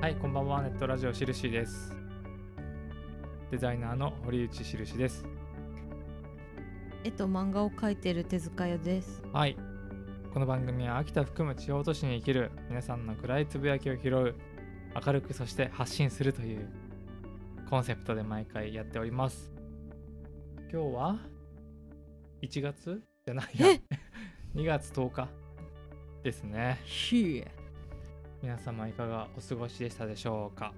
はい、こんばんは。ネットラジオしるしです。デザイナーの堀内しるしです。絵と漫画を描いてる手塚屋です。はい。この番組は秋田含む地方都市に生きる皆さんの暗いつぶやきを拾う、明るくそして発信するというコンセプトで毎回やっております。今日は1月じゃないやえ？2月10日ですね。ひ皆様いかがお過ごしでしたでしょうか？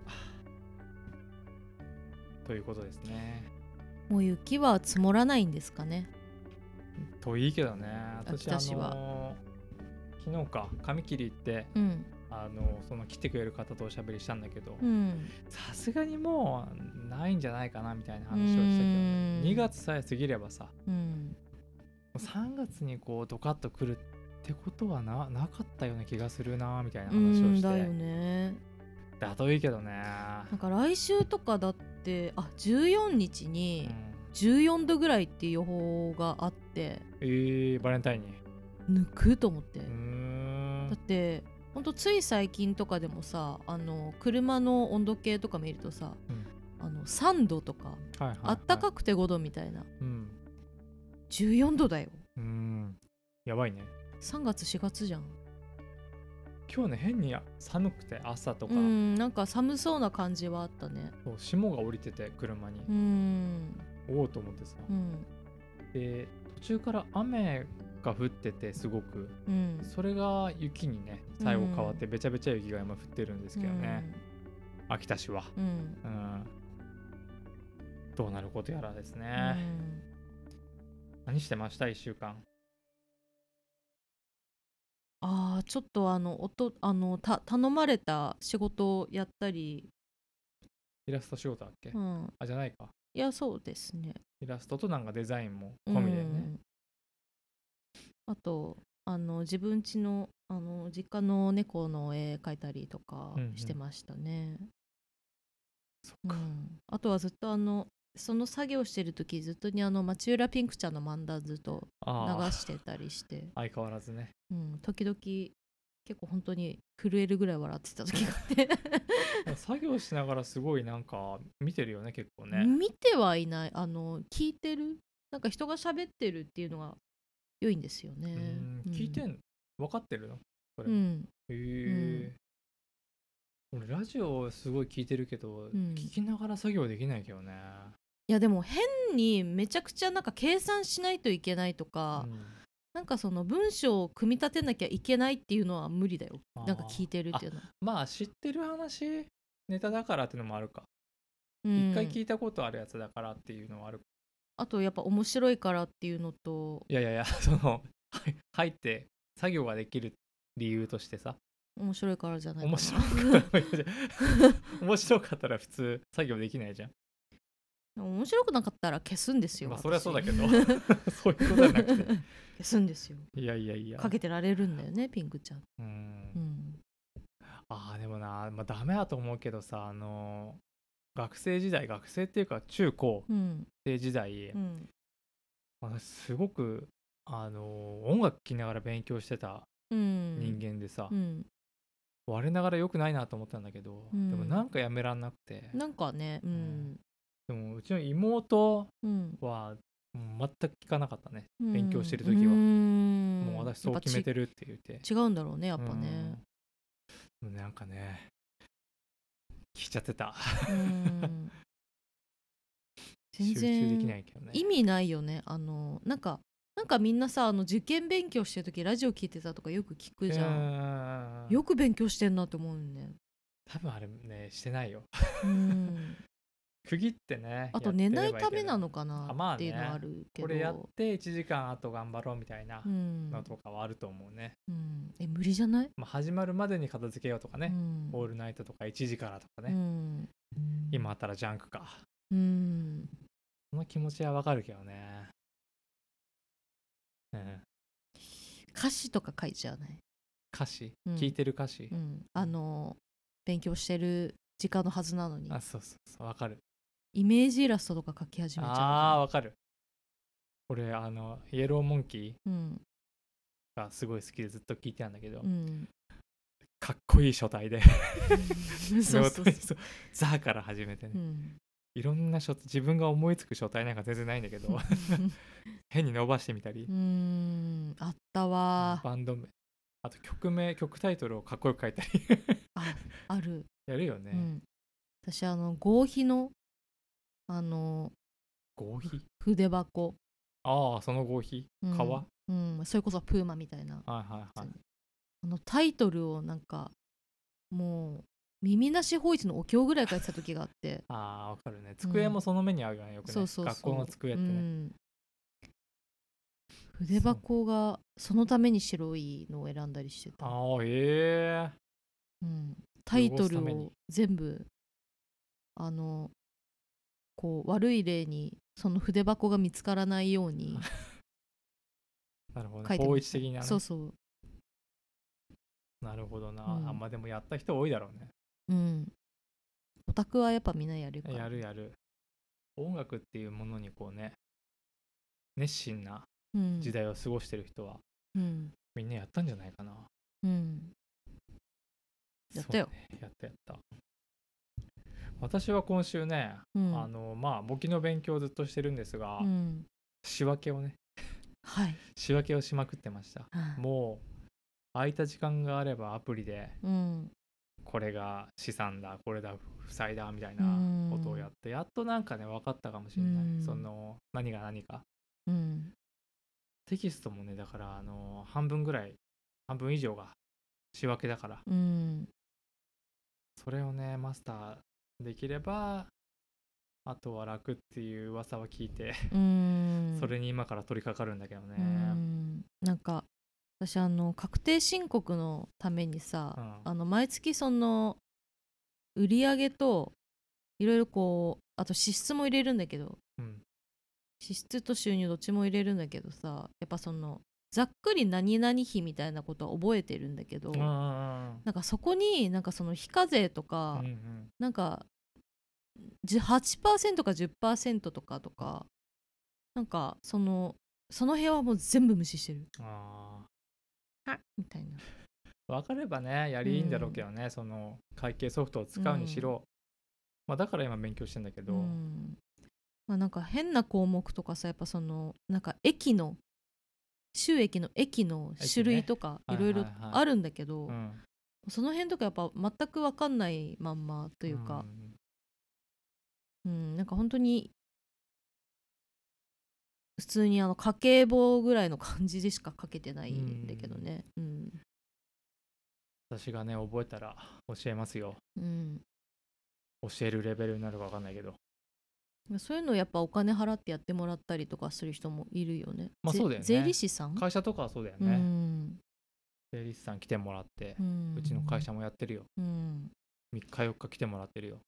ということですね。もう雪は積もらないんですかね？といいけどね私はの昨日か髪切り行ってうん。あのその切ってくれる方とおしゃべりしたんだけどうん。さすがにもうないんじゃないかなみたいな話をうしたけどん2月さえ過ぎればさうん。3月にこうドカッと来るってことはななかったような気がするなみたいなう話をして。んだよね。だといいけどね。なんか来週とかだってあ14日うにん14度ぐらいっていう予報があって。えー、バレンタインに。抜くと思って。だってほんとつい最近とかでもさあの車の温度計とか見るとさ、うん。あの3度とかはいはいはい。あったかくて5度みたいな。うん。14度だよ。うーん。やばいね3月4月じゃん。今日ね変に寒くて朝とか、うんなんか寒そうな感じはあったね。そう霜が降りてて車に。う、ん。おおと思ってさ、うん。で途中から雨が降っててすごく。うん。それが雪にね最後変わってべちゃべちゃ雪が今降ってるんですけどね、秋田市は、うん。うん。うん、どうなることやらですうね、ん。何してました？1週間あーちょっとあの音あのた頼まれた仕事をやったり、イラスト仕事だっけ、うん、あじゃないか。いやそうですね。イラストとなんかデザインも込みでね、うん。あとあの自分家のあの実家の猫の絵描いたりとかうんうん。してましたね、そっか、うん。あとはずっとあのその作業してる時ずっとにあの町浦ピンクちゃんの漫談ずっと流してたりして、相変わらずね。うん、時々結構本当に震えるぐらい笑ってた時があって。作業しながらすごいなんか見てるよね結構ね、見てはいない。あの聞いてる？なんか人が喋ってるっていうのが良いんですよね。うん。聞いてん分かってるの？それ、へうん。え、俺ラジオすごい聞いてるけど、ん。聞きながら作業できないけどね、いやでも変にめちゃくちゃなんか計算しないといけないとか、うん。なんかその文章を組み立てなきゃいけないっていうのは無理だよ。なんか聞いてるっていうのは、まあ知ってる話ネタだからっていうのもあるか。うん。一、回聞いたことあるやつだからっていうのはある。あとやっぱ面白いからっていうのと。いやいやいや そのはい入って作業ができる理由としてさ。面白いからじゃない面白く 面白かったら普通作業できないじゃん面白くなかったら消すんですよ、まあそれはそうだけど。私。そういうことじゃなくて。消すんですよ。いやいやいや。かけてられるんだよねピンクちゃん、うん。うん、あーでもな、まあ、ダメだと思うけどさあの学生時代学生っていうか中高うん。生時代、うん。私すごくあの音楽聴きながら勉強してたうん。人間でさ、うん、我ながら良くないなと思ったんだけど、うん。でもなんかやめらんなくて。なんかねうんでもうちの妹うん。は全く聞かなかったね、うん。勉強してる時は、うん。もう私そう決めてるって言って。違うんだろうねやっぱね。うん。なんかね聞いちゃってた。うん。全然意味ないよね。あのなんかなんかみんなさあの受験勉強してる時ラジオ聞いてたとかよく聞くじゃん。ん。よく勉強してんなって思うんだよ多分あれねしてないよ。うん区切ってねあと寝ないためなののかあまあね。なっていうのはあるけど、これやって1時間あと頑張ろうみたいなうん。のとかはあると思うね、うん、え無理じゃない、まあ、始まるまでに片付けようとかね、うん。オールナイトとか1時からとかうね、ん。今あったらジャンクか。うん。その気持ちはわかるけどね。うん歌詞とか書いちゃわない、歌詞、うん。聞いてる歌詞、うん、あの勉強してる時間のはずなのに。あそうそうそう。わかるイメージイラストとか書き始めちゃうあーわかる。俺あのイエローモンキーうん。がすごい好きでずっと聞いてたんだけど、うん。かっこいい書体で。そうそうそう。ザから始めてね、うん。いろんな書自分が思いつく書体なんか全然ないんだけど 変に伸ばしてみたり。う、ん。あったわバンド名。あと曲名曲タイトルをかっこよく書いたり。あある、やるよね、うん、私あの合皮のあの合皮？筆箱、ああその合皮？うん。革、うん、それこそプーマみたいな。はいはいはい。あのタイトルをなんかもう耳なし法一のお経ぐらい書いてた時があって。ああわかるね。机もその目に合うよね。よくね、そうそう。学校の机ってね、うん。筆箱がそのために白いのを選んだりしてた、ああええ。うん、タイトルを全部あのこう悪い例にその筆箱が見つからないように なるほどね。法一的なね。そうそう。なるほどな、うん。あまあでもやった人多いだろうね。うん。オタクはやっぱみんなやるから。やるやる。音楽っていうものにこうね熱心なうん。時代を過ごしてる人は、うん。みんなやったんじゃないかな。うん。やったよ。ね。やったやった私は今週ね、うん。あのまあ簿記の勉強をずっとしてるんですが、うん。仕分けをねはい。仕分けをしまくってました。はい。もう空いた時間があればアプリでうん。これが資産だこれだ負債だみたいなことをやってやっとなんかね分かったかもしれない、うん。その何が何か。うん。テキストもねだからあの半分ぐらい半分以上が仕分けだから。うん。それをねマスターできればあとは楽っていう噂は聞いて、うん。それに今から取り掛かるんだけどね。うん。なんか私あの確定申告のためにさ、うん。あの毎月その売り上げといろいろこうあと支出も入れるんだけどうん。支出と収入どっちも入れるんだけどさやっぱそのざっくり何々費みたいなことは覚えてるんだけど、うんうんなんかそこになんかその非課税とか、うんうん。なんかじ8%か10%とかとかなんかそのその辺はもう全部無視してる。あみたいな。ー分かればねやりいいんだろうけどね、その会計ソフトを使うにしろ、まあ、だから今勉強してんだけど、うん。まあ、なんか変な項目とかさやっぱそのなんか駅の収益の駅の種類とかいろいろはいはいはい。あるんだけど、うん。その辺とかやっぱ全く分かんないまんまというか、うんなんか本当に普通にあの家計簿ぐらいの感じでしか書けてないんだけどね。うん。私がね覚えたら教えますよ。うん。教えるレベルになるか分かんないけどそういうのやっぱお金払ってやってもらったりとかする人もいるよね。ぜまあそうだよね。税理士さん？会社とかはそうだようね、ん。税理士さん来てもらってう、ん。うちの会社もやってるよ。うん。3日4日来てもらってるよ。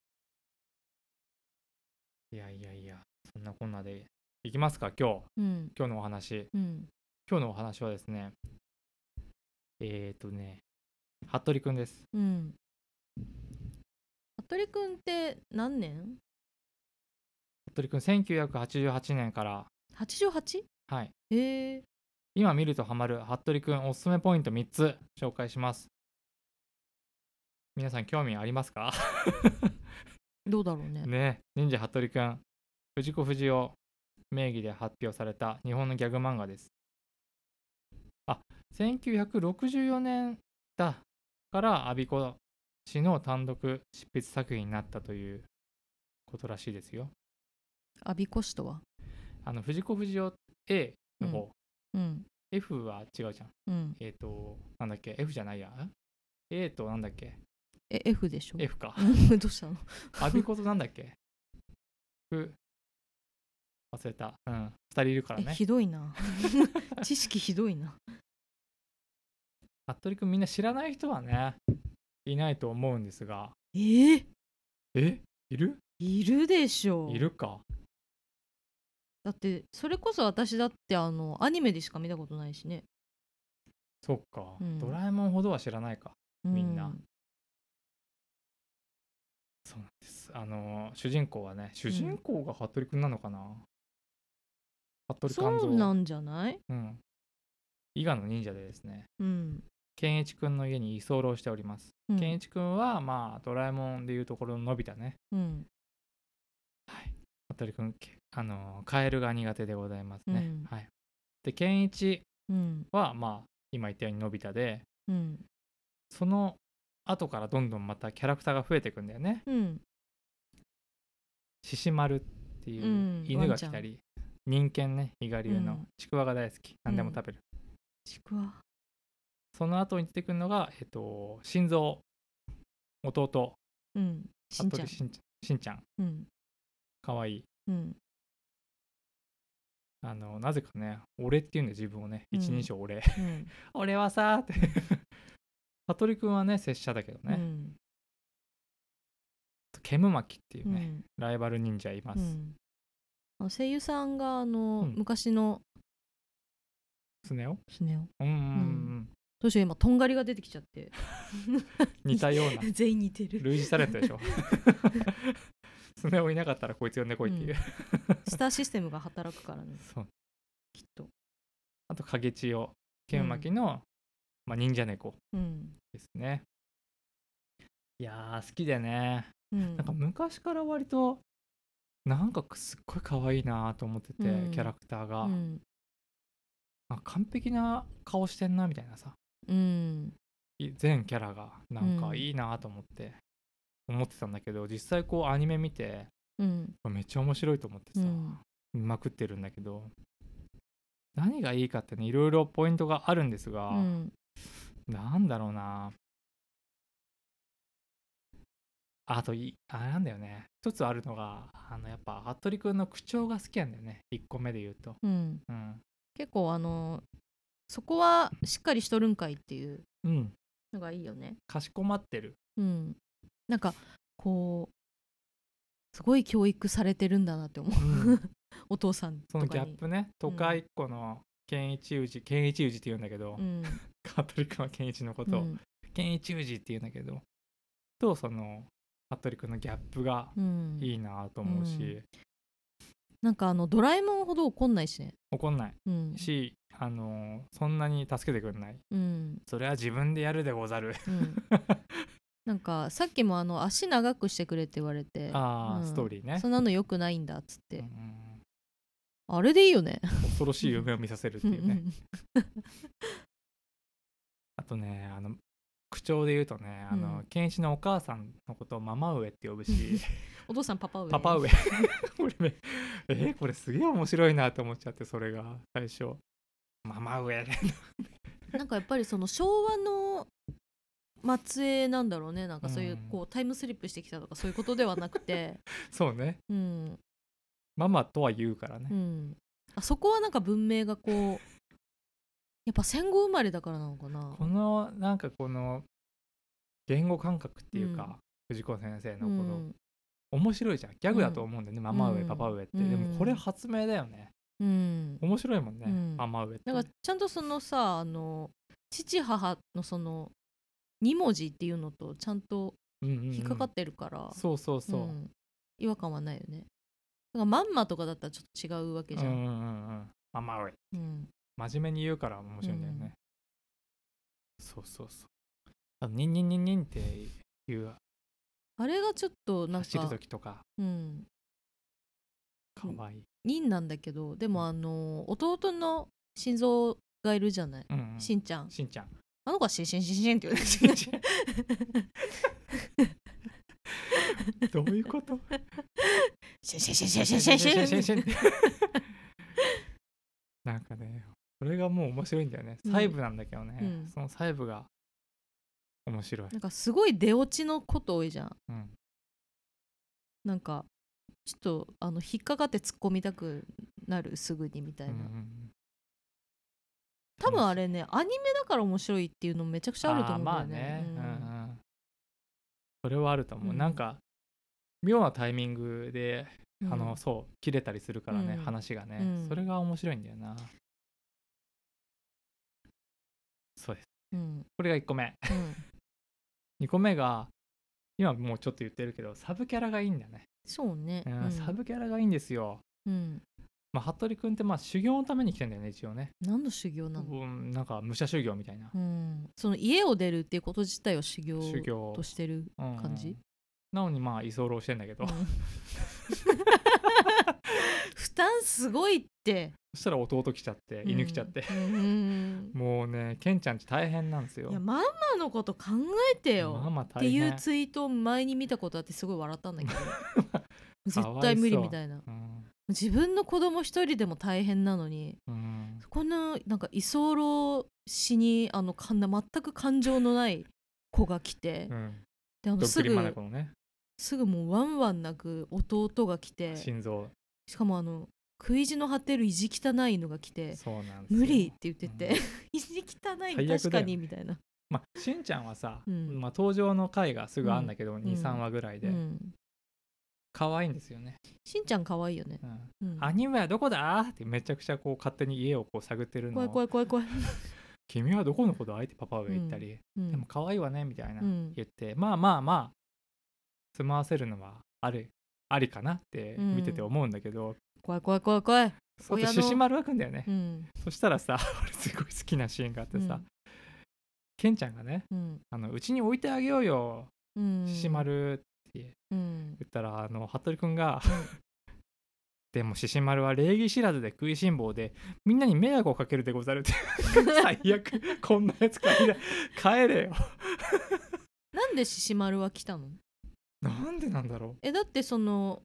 いやいやいやそんなこんなで。いきますか今日。うん。今日のお話。うん。今日のお話はですねえっ、ー、とね服部くんです。うん。服部君って何年？服部くん1988年から ?88? はい。え。ー、今見るとハマる服部くんおすすめポイント3つ紹介します。皆さん興味ありますか？どうだろうね。ね。忍者服部くん藤子不二雄名義で発表された日本のギャグ漫画です。あ1964年だからアビコ氏の単独執筆作品になったということらしいですよアビコシとは？あの藤子不二雄 A の方、うん。F は違うじゃん。うん。えっ、となんだっけ？F じゃないや。ん A となんだっけ？え、F でしょ？F か。う んどうしたの？アビコとなんだっけ？ふ。忘れた。うん。2人いるからえ、ねひどいな。知識ひどいな。服部君みんな知らない人はねいないと思うんですが。え？ー、え？いる？いるでしょ。いるかだってそれこそ私だってあのアニメでしか見たことないしね。そっか、うん。ドラえもんほどは知らないか。みんな。うそうなんです。あのー主人公はね主人公が服部君なのかな、服部そ勘三。うなんじゃない？うん。伊賀の忍者でですね。うん。健一くんの家に居候しております、うん。健一くんはまあドラえもんでいうところののび太ね。うん。はい服部くんけあのカエルが苦手でございますね、うん。はい。で健一うん。はまあ今言ったようにのび太でうん。その後からどんどんまたキャラクターが増えていくんだよね。うん。獅子丸っていううん。犬が来たり、人犬ね伊賀流のうん。ちくわが大好き。何でも食べる、ちくわ。その後に出てくるのがえっと心臓。弟。うん。しんちゃん。しんちゃん。うんかわい。いうん。あのなぜかね俺っていうんだよ自分をね。うん。一人称俺、うん。俺はさーって。服部くんはね拙者だけどね、うん。ケムマキっていうね、うん。ライバル忍者います、うん。あの声優さんがあの、うん。昔のスネ夫？スネ夫。うんうん。うん、どうしよう今とんがりが出てきちゃって。似たような。全員似てる。類似されたでしょスネ夫いなかったらこいつ呼んでこいっていう、スターシステムが働くからね。そう。きっと。あと影千代ケムマキの、まあ、忍者猫うん。ですね。いやー好きでね。うん。なんか昔から割となんかすっごい可愛いなと思ってて、うん。キャラクターが、うん。あ完璧な顔してんなみたいなさ。うん。い全キャラがなんかうん。いいなと思って、思ってたんだけど実際こうアニメ見てうん。めっちゃ面白いと思ってさ、うん。見まくってるんだけど何がいいかってねいろいろポイントがあるんですが、うん。なんだろうな。あといあれなんだよね。一つあるのがあのやっぱ服部君の口調が好きなんだよね。1個目で言うと。うん。うん。結構あのそこはしっかりしとるんかいっていううん。のがいいよね。かしこまってる。うんなんかこうすごい教育されてるんだなって思う、うん。お父さんそのギャップね。都会っ子の健一氏健一氏って言うんだけど、うん。服部君は健一のことを。うん。健一氏って言うんだけど。とその服部君のギャップがうん。いいなと思うし、うん。なんかあのドラえもんほど怒んないしね。怒んない。うん。し、あのそんなに助けてくれない。うん。それは自分でやるでござる。うん なんかさっきもあの足長くしてくれって言われてああ、うん。ストーリーね。そんなの良くないんだっつって、うんうんあれでいいよね。恐ろしい夢を見させるっていうね。う んあとねあの口調で言うとねあの、うん。健一のお母さんのことをママ上って呼ぶし。お父さんパパ上。パパ上。俺ねえーこれすげえ面白いなと思っちゃってそれが最初。ママ上。なんかやっぱりその昭和の末裔なんだろうね。なんかそういううん。こうタイムスリップしてきたとかそういうことではなくて。そうね。うん。ママとは言うからね、うん。あそこはなんか文明がこうやっぱ戦後生まれだからなのかな。このなんかこの言語感覚っていうか、藤子先生のこの、うん。面白いじゃん。ギャグだと思うんだよね、ママ上うんパパ上って、うん。でもこれ発明だよね。うん。面白いもんね、うん。ママ上って。なんかちゃんとそのさあの父母のその2文字っていうのとちゃんとうんうんうん。引っかかってるから、そうそうそう、ん。違和感はないよね。だからまんまとかだったらちょっと違うわけじゃん、うんうんうんうん。ママ上うん。真面目に言うから面白いんだよね、そうそうそう。あのニンニンニンニンっていう。あれがちょっとなん走るか、時とか。うん、かわい。い、忍なんだけどでもあの弟の心臓がいるじゃない、うんうん。しんちゃん。しんちゃんあの子はシンシンシンシンって言うしんちどういうことシンシンシンシンシンシンシンシンシンなんかねそれがもう面白いんだよね細部なんだけどね、うんその細部が面白い、なんかすごい出落ちのこと多いじゃんうん、なんかちょっとあの引っかかって突っ込みたくなるすぐにみたいな、うんうん多分あれねアニメだから面白いっていうのめちゃくちゃあると思うんだよね。あーまあね、うん。うんそれはあると思う、うん。なんか妙なタイミングで、うん。あのそう切れたりするからね、うん。話がね、うん。それが面白いんだよな。そうです。うん。これが1個目。うん。2個目が今もうちょっと言ってるけどサブキャラがいいんだね、そうね。サブキャラがいいんですよ。うんまあ、服部君ってまあ修行のために来てんだよね一応ね、何の修行なの？うん、なんか武者修行みたいな。うん。その家を出るっていうこと自体を修行修行。としてるうん。感じ、なのにまあ居候してんだけど、うん。負担すごいって。そしたら弟来ちゃって犬来ちゃって、うんうんもうねケンちゃんち大変なんですよ。いやママのこと考えてよ、まあまあっていうツイートを前に見たことあってすごい笑ったんだけど。絶対無理みたいな。うん自分の子供一人でも大変なのにうん。こんななんか居候しにあのかんな全く感情のない子が来て、うん。であのすぐね。すぐもうワンワン泣く弟が来て心臓。しかもあの食い地の張ってる意地汚い犬が来て無理って言ってて、うん。意地汚い確かにみたいな、まあしんちゃんはさ、うん。まあ、登場の回がすぐあんだけど、ん。23話ぐらいで、うん、可愛いんですよね、しんちゃん可愛いよね、うん。うん、兄上はどこだ？ってめちゃくちゃこう勝手に家をこう探ってるの。怖いを怖い怖い怖い、君はどこの子だ？ってパパ上言ったり、うん。でも可愛いわねみたいなうん。言って、まあまあまあ住まわせるのはあるありかなって見てて思うんだけど、怖い怖い怖い怖い、そ親のう獅子丸はくんだよね、うん。そしたらさ 俺すごい好きなシーンがあってさ、ケンちゃんがねうん。あのうちに置いてあげようよ。うん、獅子丸ってうん。言ったらあの服部くんが でも獅子丸は礼儀知らずで食いしん坊でみんなに迷惑をかけるでござるって 最悪こんなやつ帰れ帰れよ。なんで獅子丸は来たの？なんでなんだろえだってその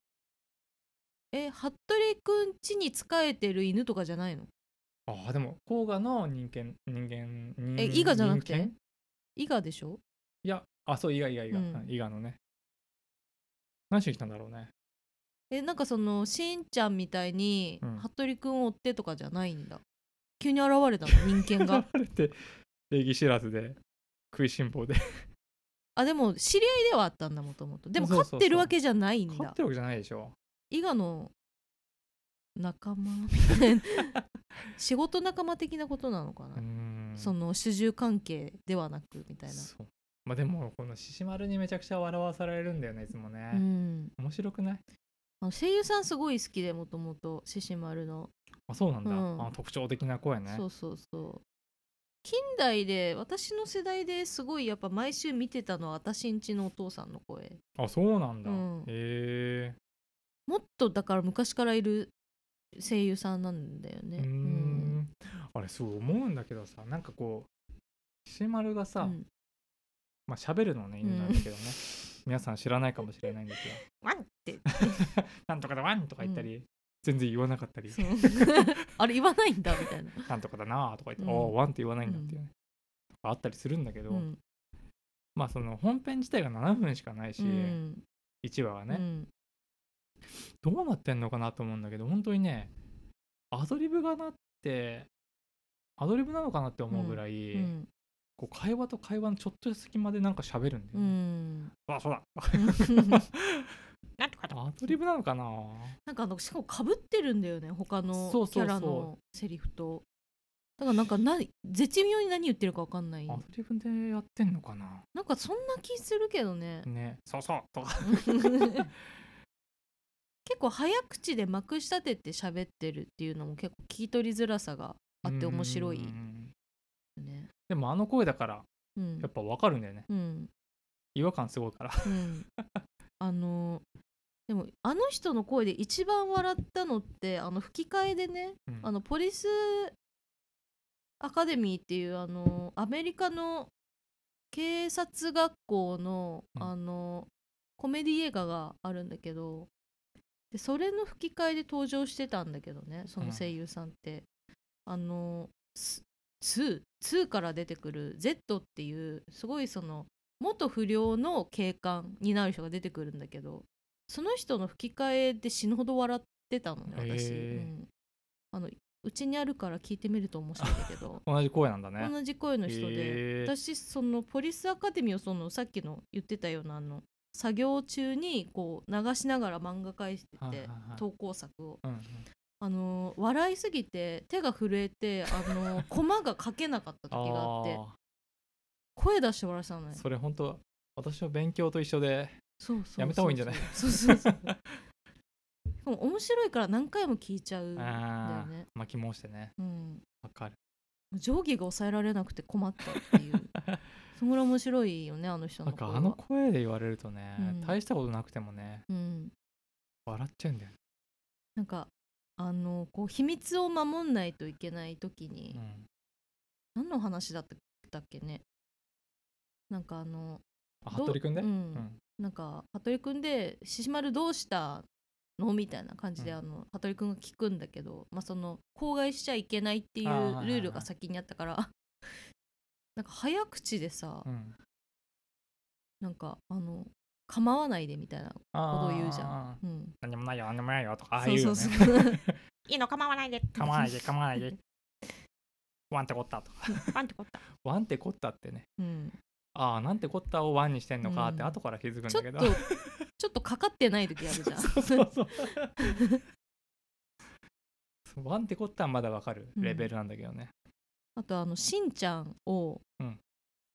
え服部くん家に仕えてる犬とかじゃないの？うああでも甲賀の人間人間人え伊賀じゃなくて？伊賀でしょ？いやあそう伊賀伊賀伊賀、伊賀のね何しに来たんだろうね。えなんかそのしんちゃんみたいにうん。服部くんを追ってとかじゃないんだ。急に現れたの？人間が。現れて礼儀知らずで食いしん坊で。あでも知り合いではあったんだもともと。でもそうそうそう。飼ってるわけじゃないんだ。勝ってるわけじゃないでしょ。伊賀の仲間みたいな。仕事仲間的なことなのかな、うーん。その主従関係ではなくみたいな。そうまあでもこの獅子丸にめちゃくちゃ笑わされるんだよねいつもね、うん。面白くない？あの声優さんすごい好きでもともと獅子丸の。あそうなんだ、うん。あ特徴的な声ね。そうそうそう。近代で私の世代ですごいやっぱ毎週見てたのは私んちのお父さんの声。あそうなんだ、うん。へえもっとだから昔からいる声優さんなんだよね。うーん。あれすごい思うんだけどさなんかこう獅子丸がさ、うんまあ喋るのはね犬なんだけどね、皆さん知らないかもしれないんですよ。ワンって。なんとかだワンとか言ったり、全然言わなかったり。あれ言わないんだみたいな、なんとかだなとか言って、うん。おーワンって言わないんだっていうね、あったりするんだけど、うん。まあその本編自体が7分しかないし、うん。1話はね、うん。どうなってんのかなと思うんだけど本当にねアドリブがなってアドリブなのかなって思うぐらい、うんこう会話と会話のちょっとした隙間でなんか喋るんだようね、ん。あそうだ。なんとかアドリブなのかな？なんかあのしかもかぶってるんだよね他のキャラのセリフと。だからなんかな絶妙に何言ってるか分かんない。アドリブでやってんのかな？なんかそんな気するけどね。ね。そうそう。とか。結構早口でまくし立てて喋ってるっていうのも結構聞き取りづらさがあって面白いでもあの声だからうん。やっぱ分かるんだよね。うん。違和感すごいから。うん。あのでもあの人の声で一番笑ったのってあの吹き替えでねうん。あのポリスアカデミーっていうあのアメリカの警察学校のうん。あのコメディ映画があるんだけどでそれの吹き替えで登場してたんだけどねその声優さんって、あのス2 2から出てくる Z っていうすごいその元不良の警官になる人が出てくるんだけどその人の吹き替えで死ぬほど笑ってたのね私、うん、あのうちにあるから聞いてみると面白いんだけど。同じ声なんだね。同じ声の人で、私そのポリスアカデミーをそのさっきの言ってたようなあの作業中にこう流しながら漫画描いてて投稿作を。うんうんあの笑いすぎて手が震えてあの コマが書けなかった時があってあ声出して笑ってたのね。ーそれ本当私は勉強と一緒でそうそうそうやめた方がいいんじゃない？そうそうそう。面白いから何回も聞いちゃうんだよね。巻き戻してね。うん。わかる。定規が抑えられなくて困ったっていう。そんぐらい面白いよねあの人なんの声は。かあの声で言われるとね、うん。大したことなくてもねうん。笑っちゃうんだよね、なんかあのこう秘密を守んないといけない時に、うん、何の話だったっけね？なんかあの服部君で、ううん。んなんか服部君で「獅子丸どうしたの?」みたいな感じで、うん。あの服部君が聞くんだけど、まあ、その口外しちゃいけないっていうルールが先にあったからなんか早口でさ、うん。なんかあの構わないでみたいなことを言うじゃん。うん、何でもないよ何でもないよとかああそいううよそうねそう。いいの 構わないで。構わないで構わないで。ワンってこったとか。ワンってこった。ワンってこ ったってね。うん、ああなんてこったをワンにしてんのかってうん。後から気づくんちょっとだけど、ちょっとかかってない時あるじゃん。そうそうそう。ワンってこったはまだわかる。レベルなんだけどね、あとあのしんちゃんを、うん。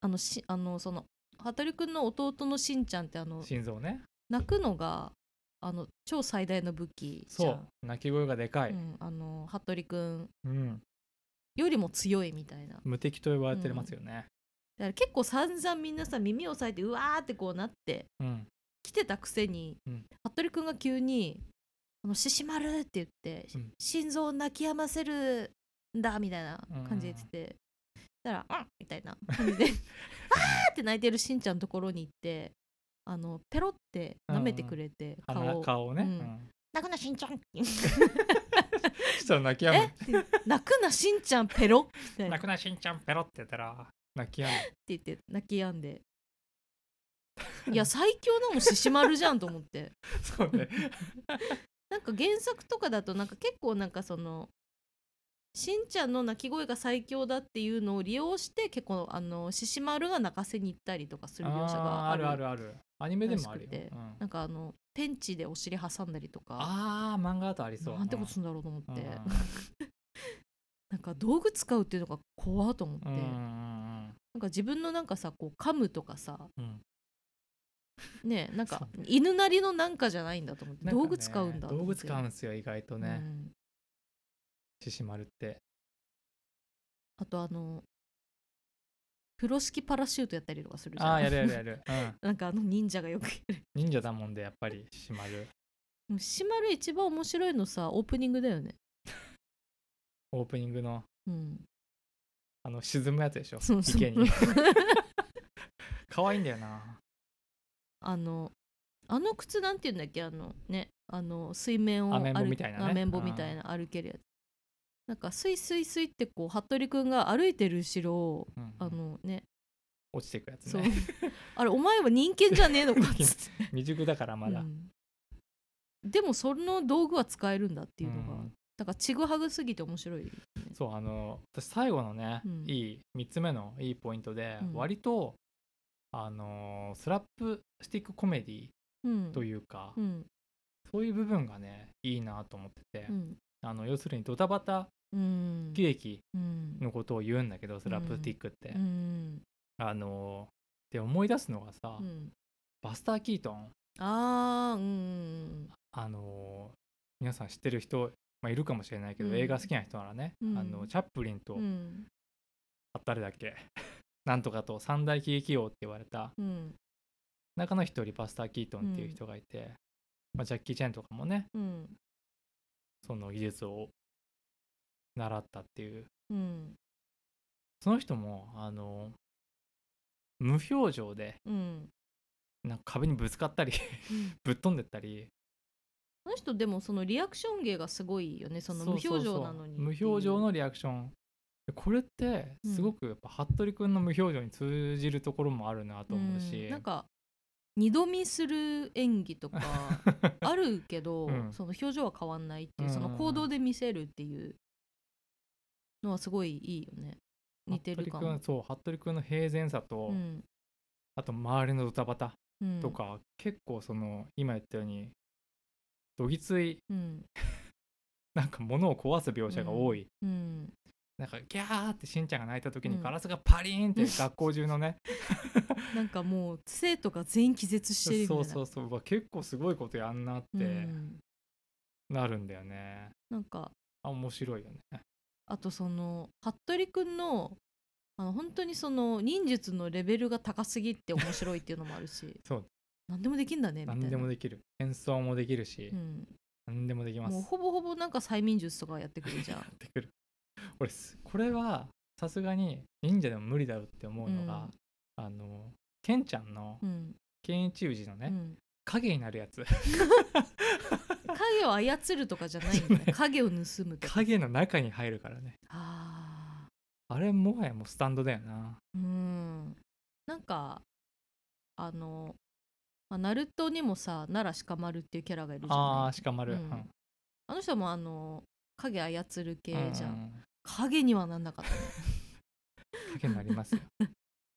あのしあのその服部君の弟のしんちゃんってあの心臓ね。泣くのがあの超最大の武器じゃん。そう。鳴き声がでかい、うん、あの服部君うん。よりも強いみたいな。だか無敵と呼ばれてますよね。ら結構散々みんなさ耳を押さえてうわーってこうなってうん。来てたくせに、うん。服部君が急に「あの獅子丸!」って言って、うん。心臓を泣き止ませるんだみたいな感じで言ってて、そしたら「うん!」みたいな感じで「あー!」って泣いてるしんちゃんのところに行ってあのペロって舐めてくれて、顔鼻を顔をね、うん。うん。泣くなしんちゃん。そしたら泣き止え？む泣くなしんちゃんペロみたいな。って泣くなしんちゃんペロって言ったら泣き止む。言って泣き止んで。いや最強なの獅子丸じゃんと思って。そうね。なんか原作とかだとなんか結構なんかそのしんちゃんの鳴き声が最強だっていうのを利用して結構あの獅子丸が泣かせに行ったりとかする描写があるあるあるある。アニメでもあるよ、うん。なんかあのペンチでお尻挟んだりとか。あー漫画だとありそう。なんてことするんだろうと思って、うん。う んなんか道具使うっていうのが怖っと思って、うんうんなんか自分のなんかさこう噛むとかさ。ねなんか犬なりのなんかじゃないんだと思って、ね道具使うんだ道具使うんですよ意外とね。うん獅子丸って。あとあの風呂敷パラシュートやったりとかするじゃん。ああやるやるやる、うん、なんかあの忍者がよくやる。忍者だもんでやっぱり獅子丸獅子丸一番面白いのさオープニングだよね。オープニングの。うん。あの沈むやつでしょそうそう。池に。可愛いんだよな。あのあの靴なんて言うんだっけ？あのねあの水面をアメンボ歩みたいなね。アメンボみたいな歩けるやつなんかスイスイスイってこう服部君が歩いてる後ろをうんあのね。落ちていくやつね。あれお前は人間じゃねえのかっつって。未熟だからまだ、うん。でもその道具は使えるんだっていうのが、うん。だからちぐはぐすぎて面白い、ね、そうあの私最後のね、うん。いい3つ目のいいポイントで、うん。割とあのスラップスティックコメディうん。というか、うん。そういう部分がねいいなと思ってて、うんあの要するにドタバタうん。喜劇うん。のことを言うんだけど、スラップスティックって、うん。あので思い出すのがさ、うん。バスター・キートン。あーうんあの皆さん知ってる人、まあ、いるかもしれないけど、うん。映画好きな人ならね、うん。あのチャップリンと、うん。あ誰だっけ？なんとかと三大喜劇王って言われた。うん。中の一人バスター・キートンっていう人がいて、まあ、ジャッキー・チェンとかもねうんその技術を習ったっていう。うん。その人もあの無表情でうん。なんか壁にぶつかったり ぶっ飛んでったり。この人でもそのリアクション芸がすごいよねその無表情なのに無表情のリアクション。これってすごくやっぱ服部君の無表情に通じるところもあるなと思うし、ん。なんか二度見する演技とか あるけど、うん。その表情は変わんないっていう、うん。その行動で見せるっていうのはすごいいいよね。似てるかも。そう服部君の平然さと、うん。あと周りのドタバタうん。とか、結構その今言ったようにどぎついうん。なんか物を壊す描写が多い、うんなんかギャーってしんちゃんが泣いた時にうん。ガラスがパリーンって学校中のね、なんかもう生徒が全員気絶してるみたいな。そうそうそう結構すごいことやんなってうんなるんだよね、なんかあ面白いよね。あとその服部くんのあの本当にその忍術のレベルが高すぎって面白いっていうのもあるし。そう。何でもできんだねみたいな。何でもできる。演奏もできるし、うん、何でもできます。もうほぼほぼなんか催眠術とかやってくるじゃん。やってくる 俺すこれはさすがに忍者でも無理だろうって思うのが、あのケンちゃんのうん、健一氏のね、うん、影になるやつ。影を操るとかじゃないんだね。影を盗むとか。影の中に入るからね。ああれもはやもうスタンドだよな。ーうん。なんかあの、まあ、ナルトにもさ奈良鹿丸っていうキャラがいるじゃあない。ー鹿丸、ううん。ん。あの人もあの影操る系じゃん、うん影にはなんなかったね。影になりますよ。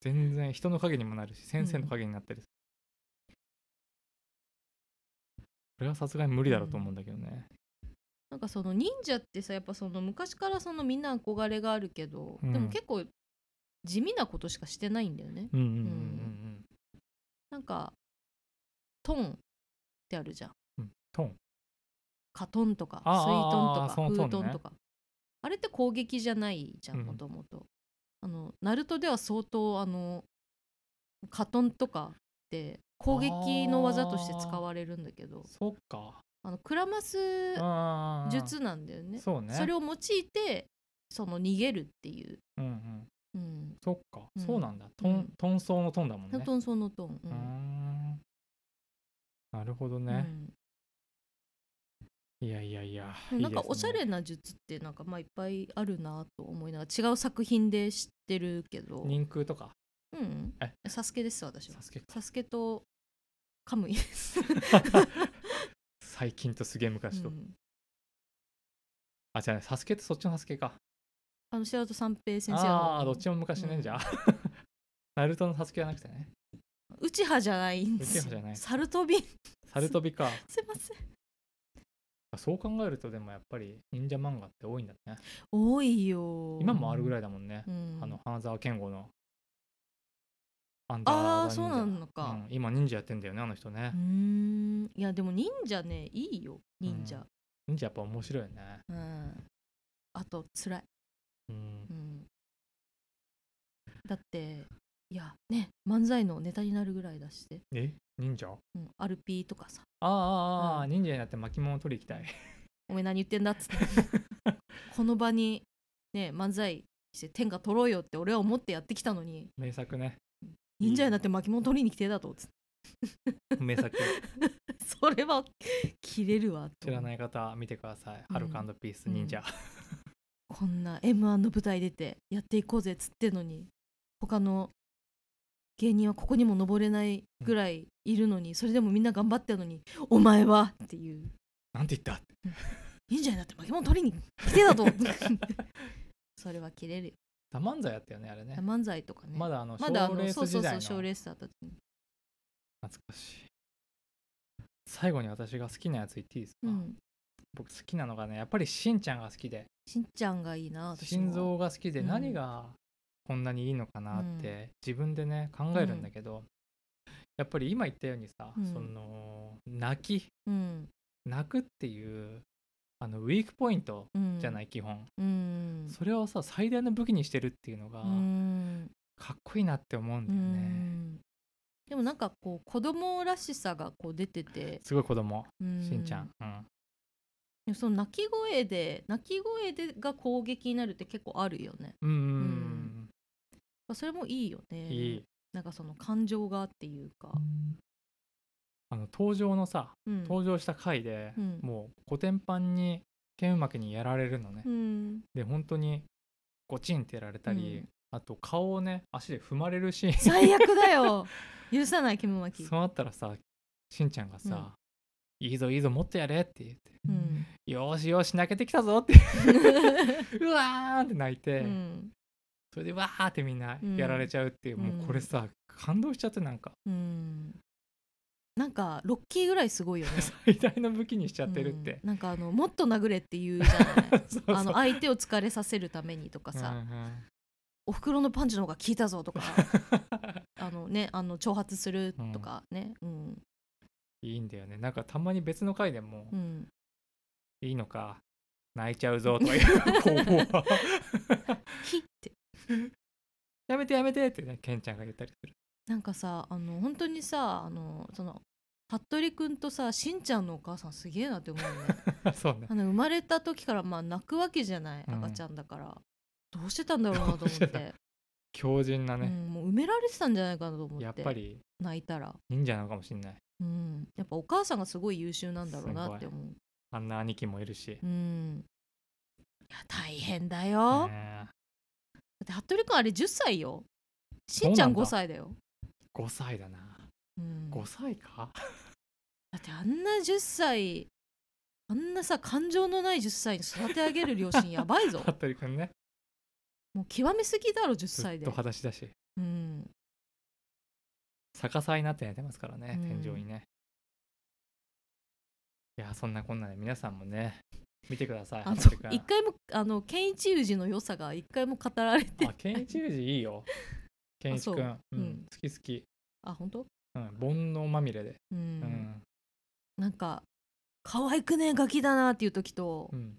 全然人の影にもなるし先生の影になったりする、これはさすがに無理だろうと思うんだけどね、なんかその忍者ってさやっぱその昔からそのみんな憧れがあるけど、うん。でも結構地味なことしかしてないんだよね。うん、うんうんうんなんかトンってあるじゃん。うんトン。カトンとかスイあートンとかフのトンね。ートンとかあれって攻撃じゃないじゃんうん。もともとあのナルトでは相当あのカトンとかって攻撃の技として使われるんだけど。そっか。あのクラマス術なんだよね。そうね。それを用いてその逃げるっていう、うんうん。うん、そっか、うん。そうなんだ。トン、うん。トンソーのトンだもんね。トンソのトン、ううーん。なるほどね、いやいやいやうん、なんかおしゃれな術ってなんかまあいっぱいあるなと思いながら違う作品で知ってるけど。人空とか？うん。え。サスケです私は。サスケサスケとカムイ。です、最近とすげえ昔と、うん。あじゃあサスケってそっちのサスケか。あの白戸三平先生の。ああーどっちも昔ね、うん。じゃあ。ナルトのサスケじゃなくてね。内派じゃないんですよ。内派じゃないサルトビ。サルトビか。すいませんそう考えるとでもやっぱり忍者漫画って多いんだね。多いよ。今もあるぐい、らいだもんね、うん、あの花沢健吾の。アンダーああザ忍者。そうなのか。うん今忍者やってんだよねあの人ね。うー、ん。いやでも忍者ねいいよ忍者。忍者やっぱ面白いよね。うん、あと辛い、うん。うん、だっていやね漫才のネタになるぐらいだして、え？忍者？うん、アルピーとかさ。ああああ、うん。忍者になって巻物を取り行きたい。お前何言ってんだっつって。この場にね漫才して天下取ろうよって俺は思ってやってきたのに。名作ね。忍者になって巻物取りに来てだと。つって名作。それは切れるわと。知らない方見てください、うん。ハルカピース忍者、こんな m 1の舞台出てやっていこうぜっつってんのに他の芸人はここにも登れないぐらいいるのに、それでもみんな頑張ってるのに「お前は!」っていう。なんて言った「忍者になって巻物取りに来てだと! 」それは切れるよ。多漫才やったよねあれね。漫才とかね。まだあのまだあ賞レーの。そうそうそう賞レースだった時に。懐かしい。最後に私が好きなやつ言っていいですか、うん。僕好きなのがねやっぱりしんちゃんが好きで。しんちゃんがいいな私も。心臓が好きでうん。何がこんなにいいのかなって自分でね考えるんだけど、やっぱり今言ったようにさ、うん。その泣き。うん。泣くっていうあのウィークポイントうん。じゃない、基本。うん。それをさ最大の武器にしてるっていうのがうん。かっこいいなって思うんだうよね、ん。でもなんかこう子供らしさがこう出てて。すごい子供うしんちゃん、うん、その鳴き声で鳴き声でが攻撃になるって結構あるよね。うんうんそれもいいよね。いい。なんかその感情がっていうか、あの登場のさうん、登場した回で、うん。もうコテンパンに剣うまきにやられるのね、うん。で本当にゴチンってやられたり、うん。あと顔をね足で踏まれるシーン。最悪だよ。許さないキムマキそうなったらさしんちゃんがさ、いいぞいいぞもっとやれって言ってうんよーしよし泣けてきたぞって。うわーって泣いて、うんそれでわーってみんなやられちゃうっていう、うん。もうこれさ感動しちゃってなんか。うん。なんかロッキーぐらいすごいよね。最大の武器にしちゃってるって。うん、なんかあのもっと殴れって言うじゃない。あの相手を疲れさせるためにとかさ、うんうん。お袋のパンチの方が効いたぞとか。あのねあの挑発するとかね。うん。いいんだよね。なんかたまに別の回でもうん。いいのか泣いちゃうぞとか言う怖っひって やめてやめてってねケンちゃんが言ったりする。なんかさあの本当にさあのその服部くんとさしんちゃんのお母さんすげえなって思うね。そうね。あの生まれた時からまあ泣くわけじゃないうん。赤ちゃんだから、どうしてたんだろうなと思って。て、強靭なね、うん、もう埋められてたんじゃないかなと思って。やっぱり。泣いたら、忍者なのかもしんない。うん、やっぱお母さんがすごい優秀なんだろうなって思う。あんな兄貴もいるし、うん。いや大変だよ、だねって服部くんあれ10歳よ。しんちゃんそうなんだ？5歳だよ、5歳だな。うん、5歳か？だってあんな10歳あんなさ感情のない10歳に育て上げる両親やばいぞ。服部くんね。もう極めすぎだろ10ず歳で。っと裸足だし。うん。逆さになって寝てますからね、うん。天井にね。いやそんなこんなで皆さんもね見てくださいあの一回もあの健一裕二の良さが一回も語られてあ健一裕二いいよ。健一くん、そう。ううんうん。好き好き、あ本当？うん、煩悩まみれで、うん、うん。なんか可愛くねえガキだなっていう時と、うん、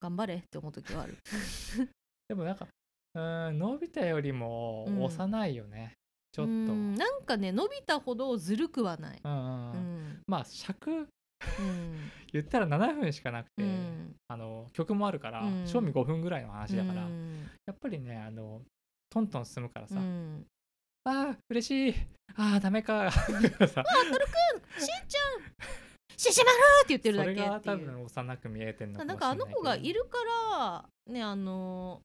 頑張れって思う時はある。でもなんかうんのび太よりもうん。幼いよね、ちょっと、ううんんなんかねのび太ほどずるくはない、うんううん。ん。まあ尺うん言ったら7分しかなくて、うん。あの曲もあるから、うん。賞味5分ぐらいの話だから、うん。やっぱりねあのトントン進むからさ、うん。あー嬉しいあーダメかさ。しんちゃんシシマルって言ってるだけっていう。それが多分幼く見えてんのかなんかあの子がいるからねあの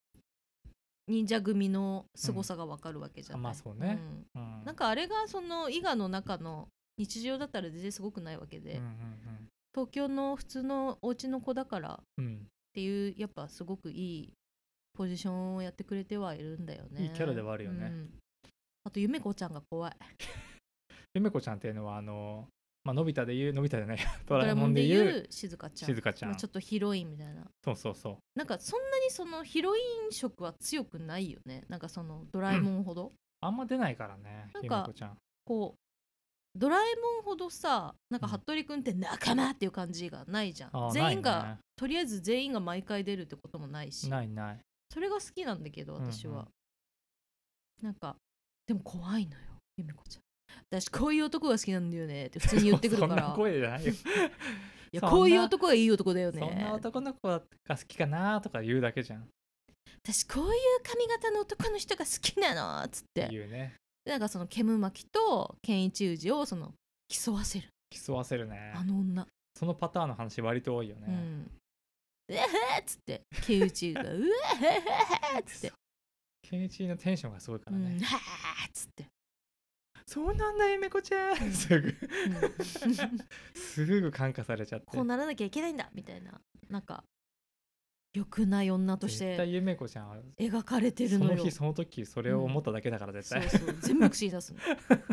忍者組の凄さがわかるわけじゃない、あまあそうね。うん。うん。なんかあれがその伊賀の中の日常だったら全然すごくないわけで、うんうん東京の普通のお家の子だから。っうん。うんていうやっぱすごくいいポジションをやってくれてはいるんだよね。いいキャラではあるよね。うん。あとゆめこちゃんが怖い。ゆめこちゃんっていうのはあの、まあのび太で言うのび太じゃない ドドラえもんで言う静香ちゃん。ちゃん。まあちょっとヒロインみたいな。そうそうそう。なんかそんなにそのヒロイン色は強くないよね。なんかそのドラえもんほど、あんま出ないからねゆめこちゃん。こうドラえもんほどさなんか服部君って仲間っていう感じがないじゃん、あー全員が、ないとりあえず全員が毎回出るってこともないし。ねないない。それが好きなんだけど私は、うん。うんなんかでも怖いのよゆめこちゃん。私こういう男が好きなんだよねって普通に言ってくるか そんらな声じゃないよ。いやこういう男がいい男だよね。そんな男の子が好きかなとか言うだけじゃん。っ私こういう髪型の男の人が好きなのっつって。ていうね。でなんかその煙巻と健一裕二をその競わせる。競わせるね。あの女。そのパターンの話割と多いよね、うん。うえへっつって健一がうえっつって。ケンイチのテンションがすごいからね、うん。っつって。そうなんだゆめこちゃん、うん。すぐ。うん。すぐ感化されちゃって。こうならなきゃいけないんだみたいな。なんか良くない女として描かれてるそのよ。の日その時それを思っただけだから絶対、そうそう。全部口に出すの。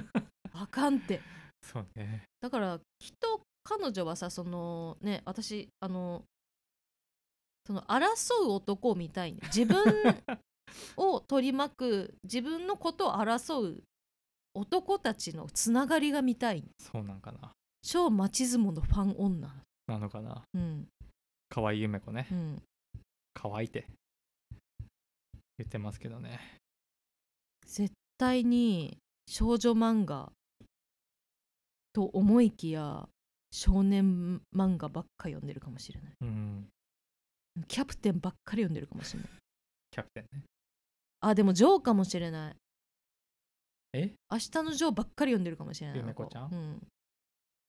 あかんって。そうね。だからきっと彼女はさそのね私あのその争う男を見たいんだよ。自分を取り巻く自分のことを争う男たちのつながりが見たいそうなんかな。超マチズモのファン女。なのかな。うん。可愛いゆめこね。うん可愛いって。言ってますけどね。絶対に少女漫画と思いきや少年漫画ばっか読んでるかもしれない。うん。キャプテンばっかり読んでるかもしれない。キャプテンね。あでもジョーかもしれない。え？明日のジョーばっかり読んでるかもしれない。ゆめこちゃん？うん、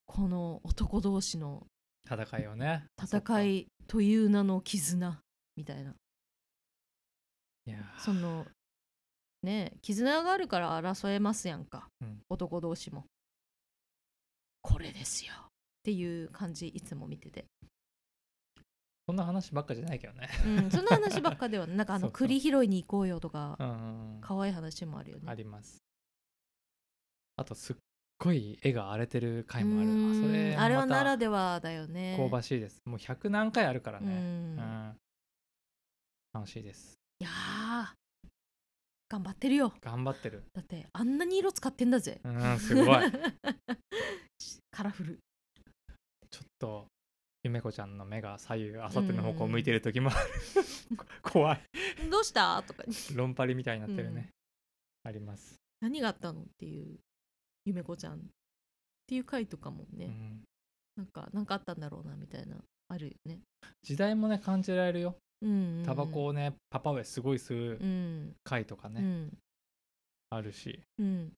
この男同士の戦いをね。戦いという名の絆みたいな。そのね絆があるから争えますやんか、うん。男同士も。これですよ。っていう感じいつも見てて、そんな話ばっかじゃないけどね。うん、そんな話ばっかではな んかあの栗拾いに行こうよとか可愛い話もあるよね。あります。あとすっごい絵が荒れてる回もある。うん。あそれあれはならではだよね。香ばしいです。もう100何回あるからうねん。うん楽しいです。いやー頑張ってるよ。頑張ってる。だってあんなに色使ってんだぜ。うんすごい。カラフル。ちょっとゆめこちゃんの目が左右あさっての方向を向いてる時も怖い。どうした？とか。論パリみたいになってるね、あります、何があったのっていうゆめこちゃんっていう回とかもね、うん。なんかなんかあったんだろうなみたいな。あるよね。時代もね感じられるよ。うんうんうんタバコをねパパ上すごい吸ううん回とかね、うん。あるし。うん。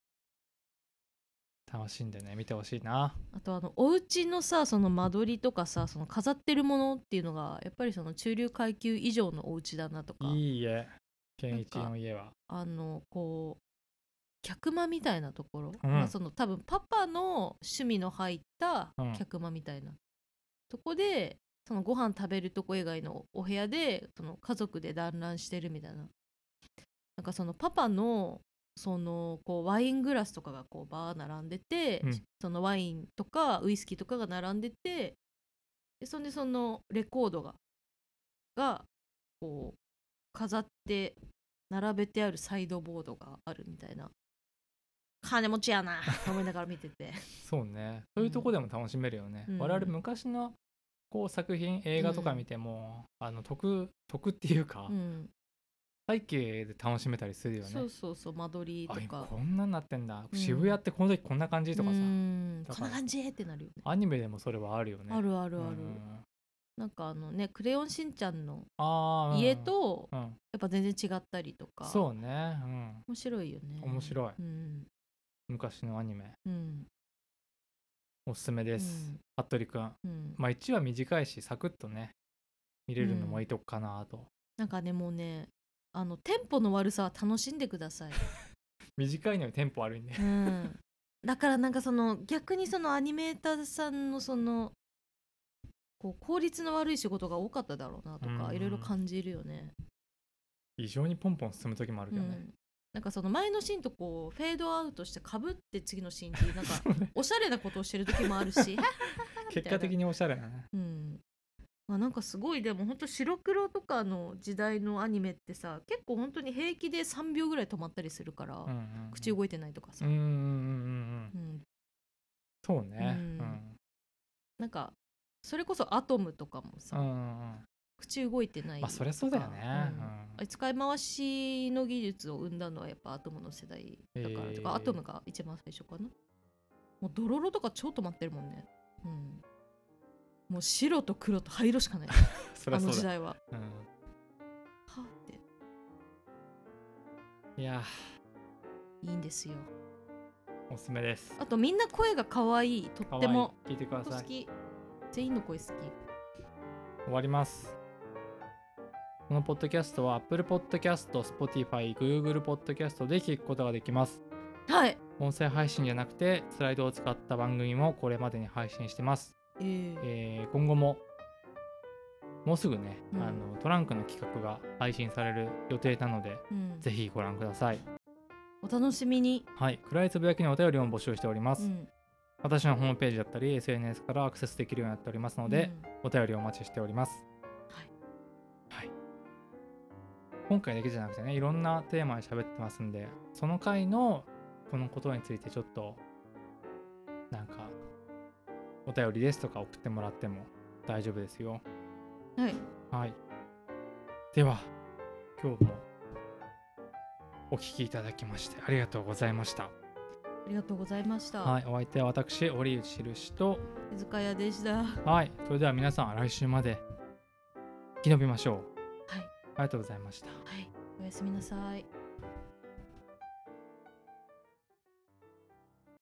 楽しんでね見てほしいな。あとあのお家のさその間取りとかさその飾ってるものっていうのがやっぱりその中流階級以上のお家だなとか。いい家健一の家は。あのこう客間みたいなところ、うん。まあ、その多分パパの趣味の入ったうん。客間みたいな、とこでそのご飯食べるとこ以外のお部屋でその家族で団らんしてるみたいな。なんかそのパパのそのこうワイングラスとかがこうバー並んでて、うん。そのワインとかウイスキーとかが並んでてでそんでそのレコードががこう飾って並べてあるサイドボードがあるみたいな。金持ちやなと思いながら見てて。そうね。そういうとこでも楽しめるよね、うん。我々昔のこう作品映画とか見ても、あの得得っていうか、うん。背景で楽しめたりするよね。そうそうそう間取りあとか。こんなんなってんだ、うん。渋谷ってこの時こんな感じとかさ、うん。こんな感じってなるよね。アニメでもそれはあるよね。あるあるある、うん。なんかあのね「クレヨンしんちゃん」の家とうん。やっぱ全然違ったりとか。そうね、うん、面白いよね。面白い。うん。昔のアニメ。うんおすすめです、服部くん。うん。まあ1話短いしサクッとね見れるのもいいとこかなと、なんかねもうねあのテンポの悪さは楽しんでください、短いのにテンポ悪いんでうん、だからなんかその逆にそのアニメーターさんのそのこう効率の悪い仕事が多かっただろうなとうんうん。かいろいろ感じるよね。異常にポンポン進む時もあるけどね、うんなんかその前のシーンとこうフェードアウトしてかぶって次のシーンっていうなんか おしゃれなことをしてる時もあるし 結果的におしゃれな。ねうん。まあ、なんかすごいでも本当白黒とかの時代のアニメってさ結構本当に平気で3秒ぐらい止まったりするから、うんうんうん。口動いてないとかさ、うんうんうんうんうそうね。ううんん。なんかそれこそアトムとかもさ、うんうんうん口動いてないまあそりゃそうだよね。うん。使い回しの技術を生んだのはやっぱアトムの世代だから、へー。とかアトムが一番最初かな。もうドロロとか超止まってるもんね。うん。もう白と黒と灰色しかない。あの時代は。うはって。んいや。いいんですよ。おすすめです。あとみんな声が可愛い。とっても。聞いてください。好き全員の声好き。終わりますこのポッドキャストは Apple Podcast、Spotify、Google Podcast で聞くことができます。はい。音声配信じゃなくてスライドを使った番組もこれまでに配信してます、えー。えー今後ももうすぐね、うん。あのトランクの企画が配信される予定なのでうん、ぜひご覧ください。お楽しみに、はい。暗いつぶやきのお便りも募集しております、うん、私のホームページだったり SNS からアクセスできるようになっておりますので、お便りお待ちしております。今回だけじゃなくてね、いろんなテーマで喋ってますんで、その回のこのことについてちょっと、なんか、お便りですとか送ってもらっても大丈夫ですよ。うんはいはい。では、今日もお聞きいただきましてありがとうございました。ありがとうございました、はい。お相手は私、折内印と、手塚屋でしたはい。それでは皆さん、来週まで生き延びましょう。ありがとうございました。はいおやすみなさい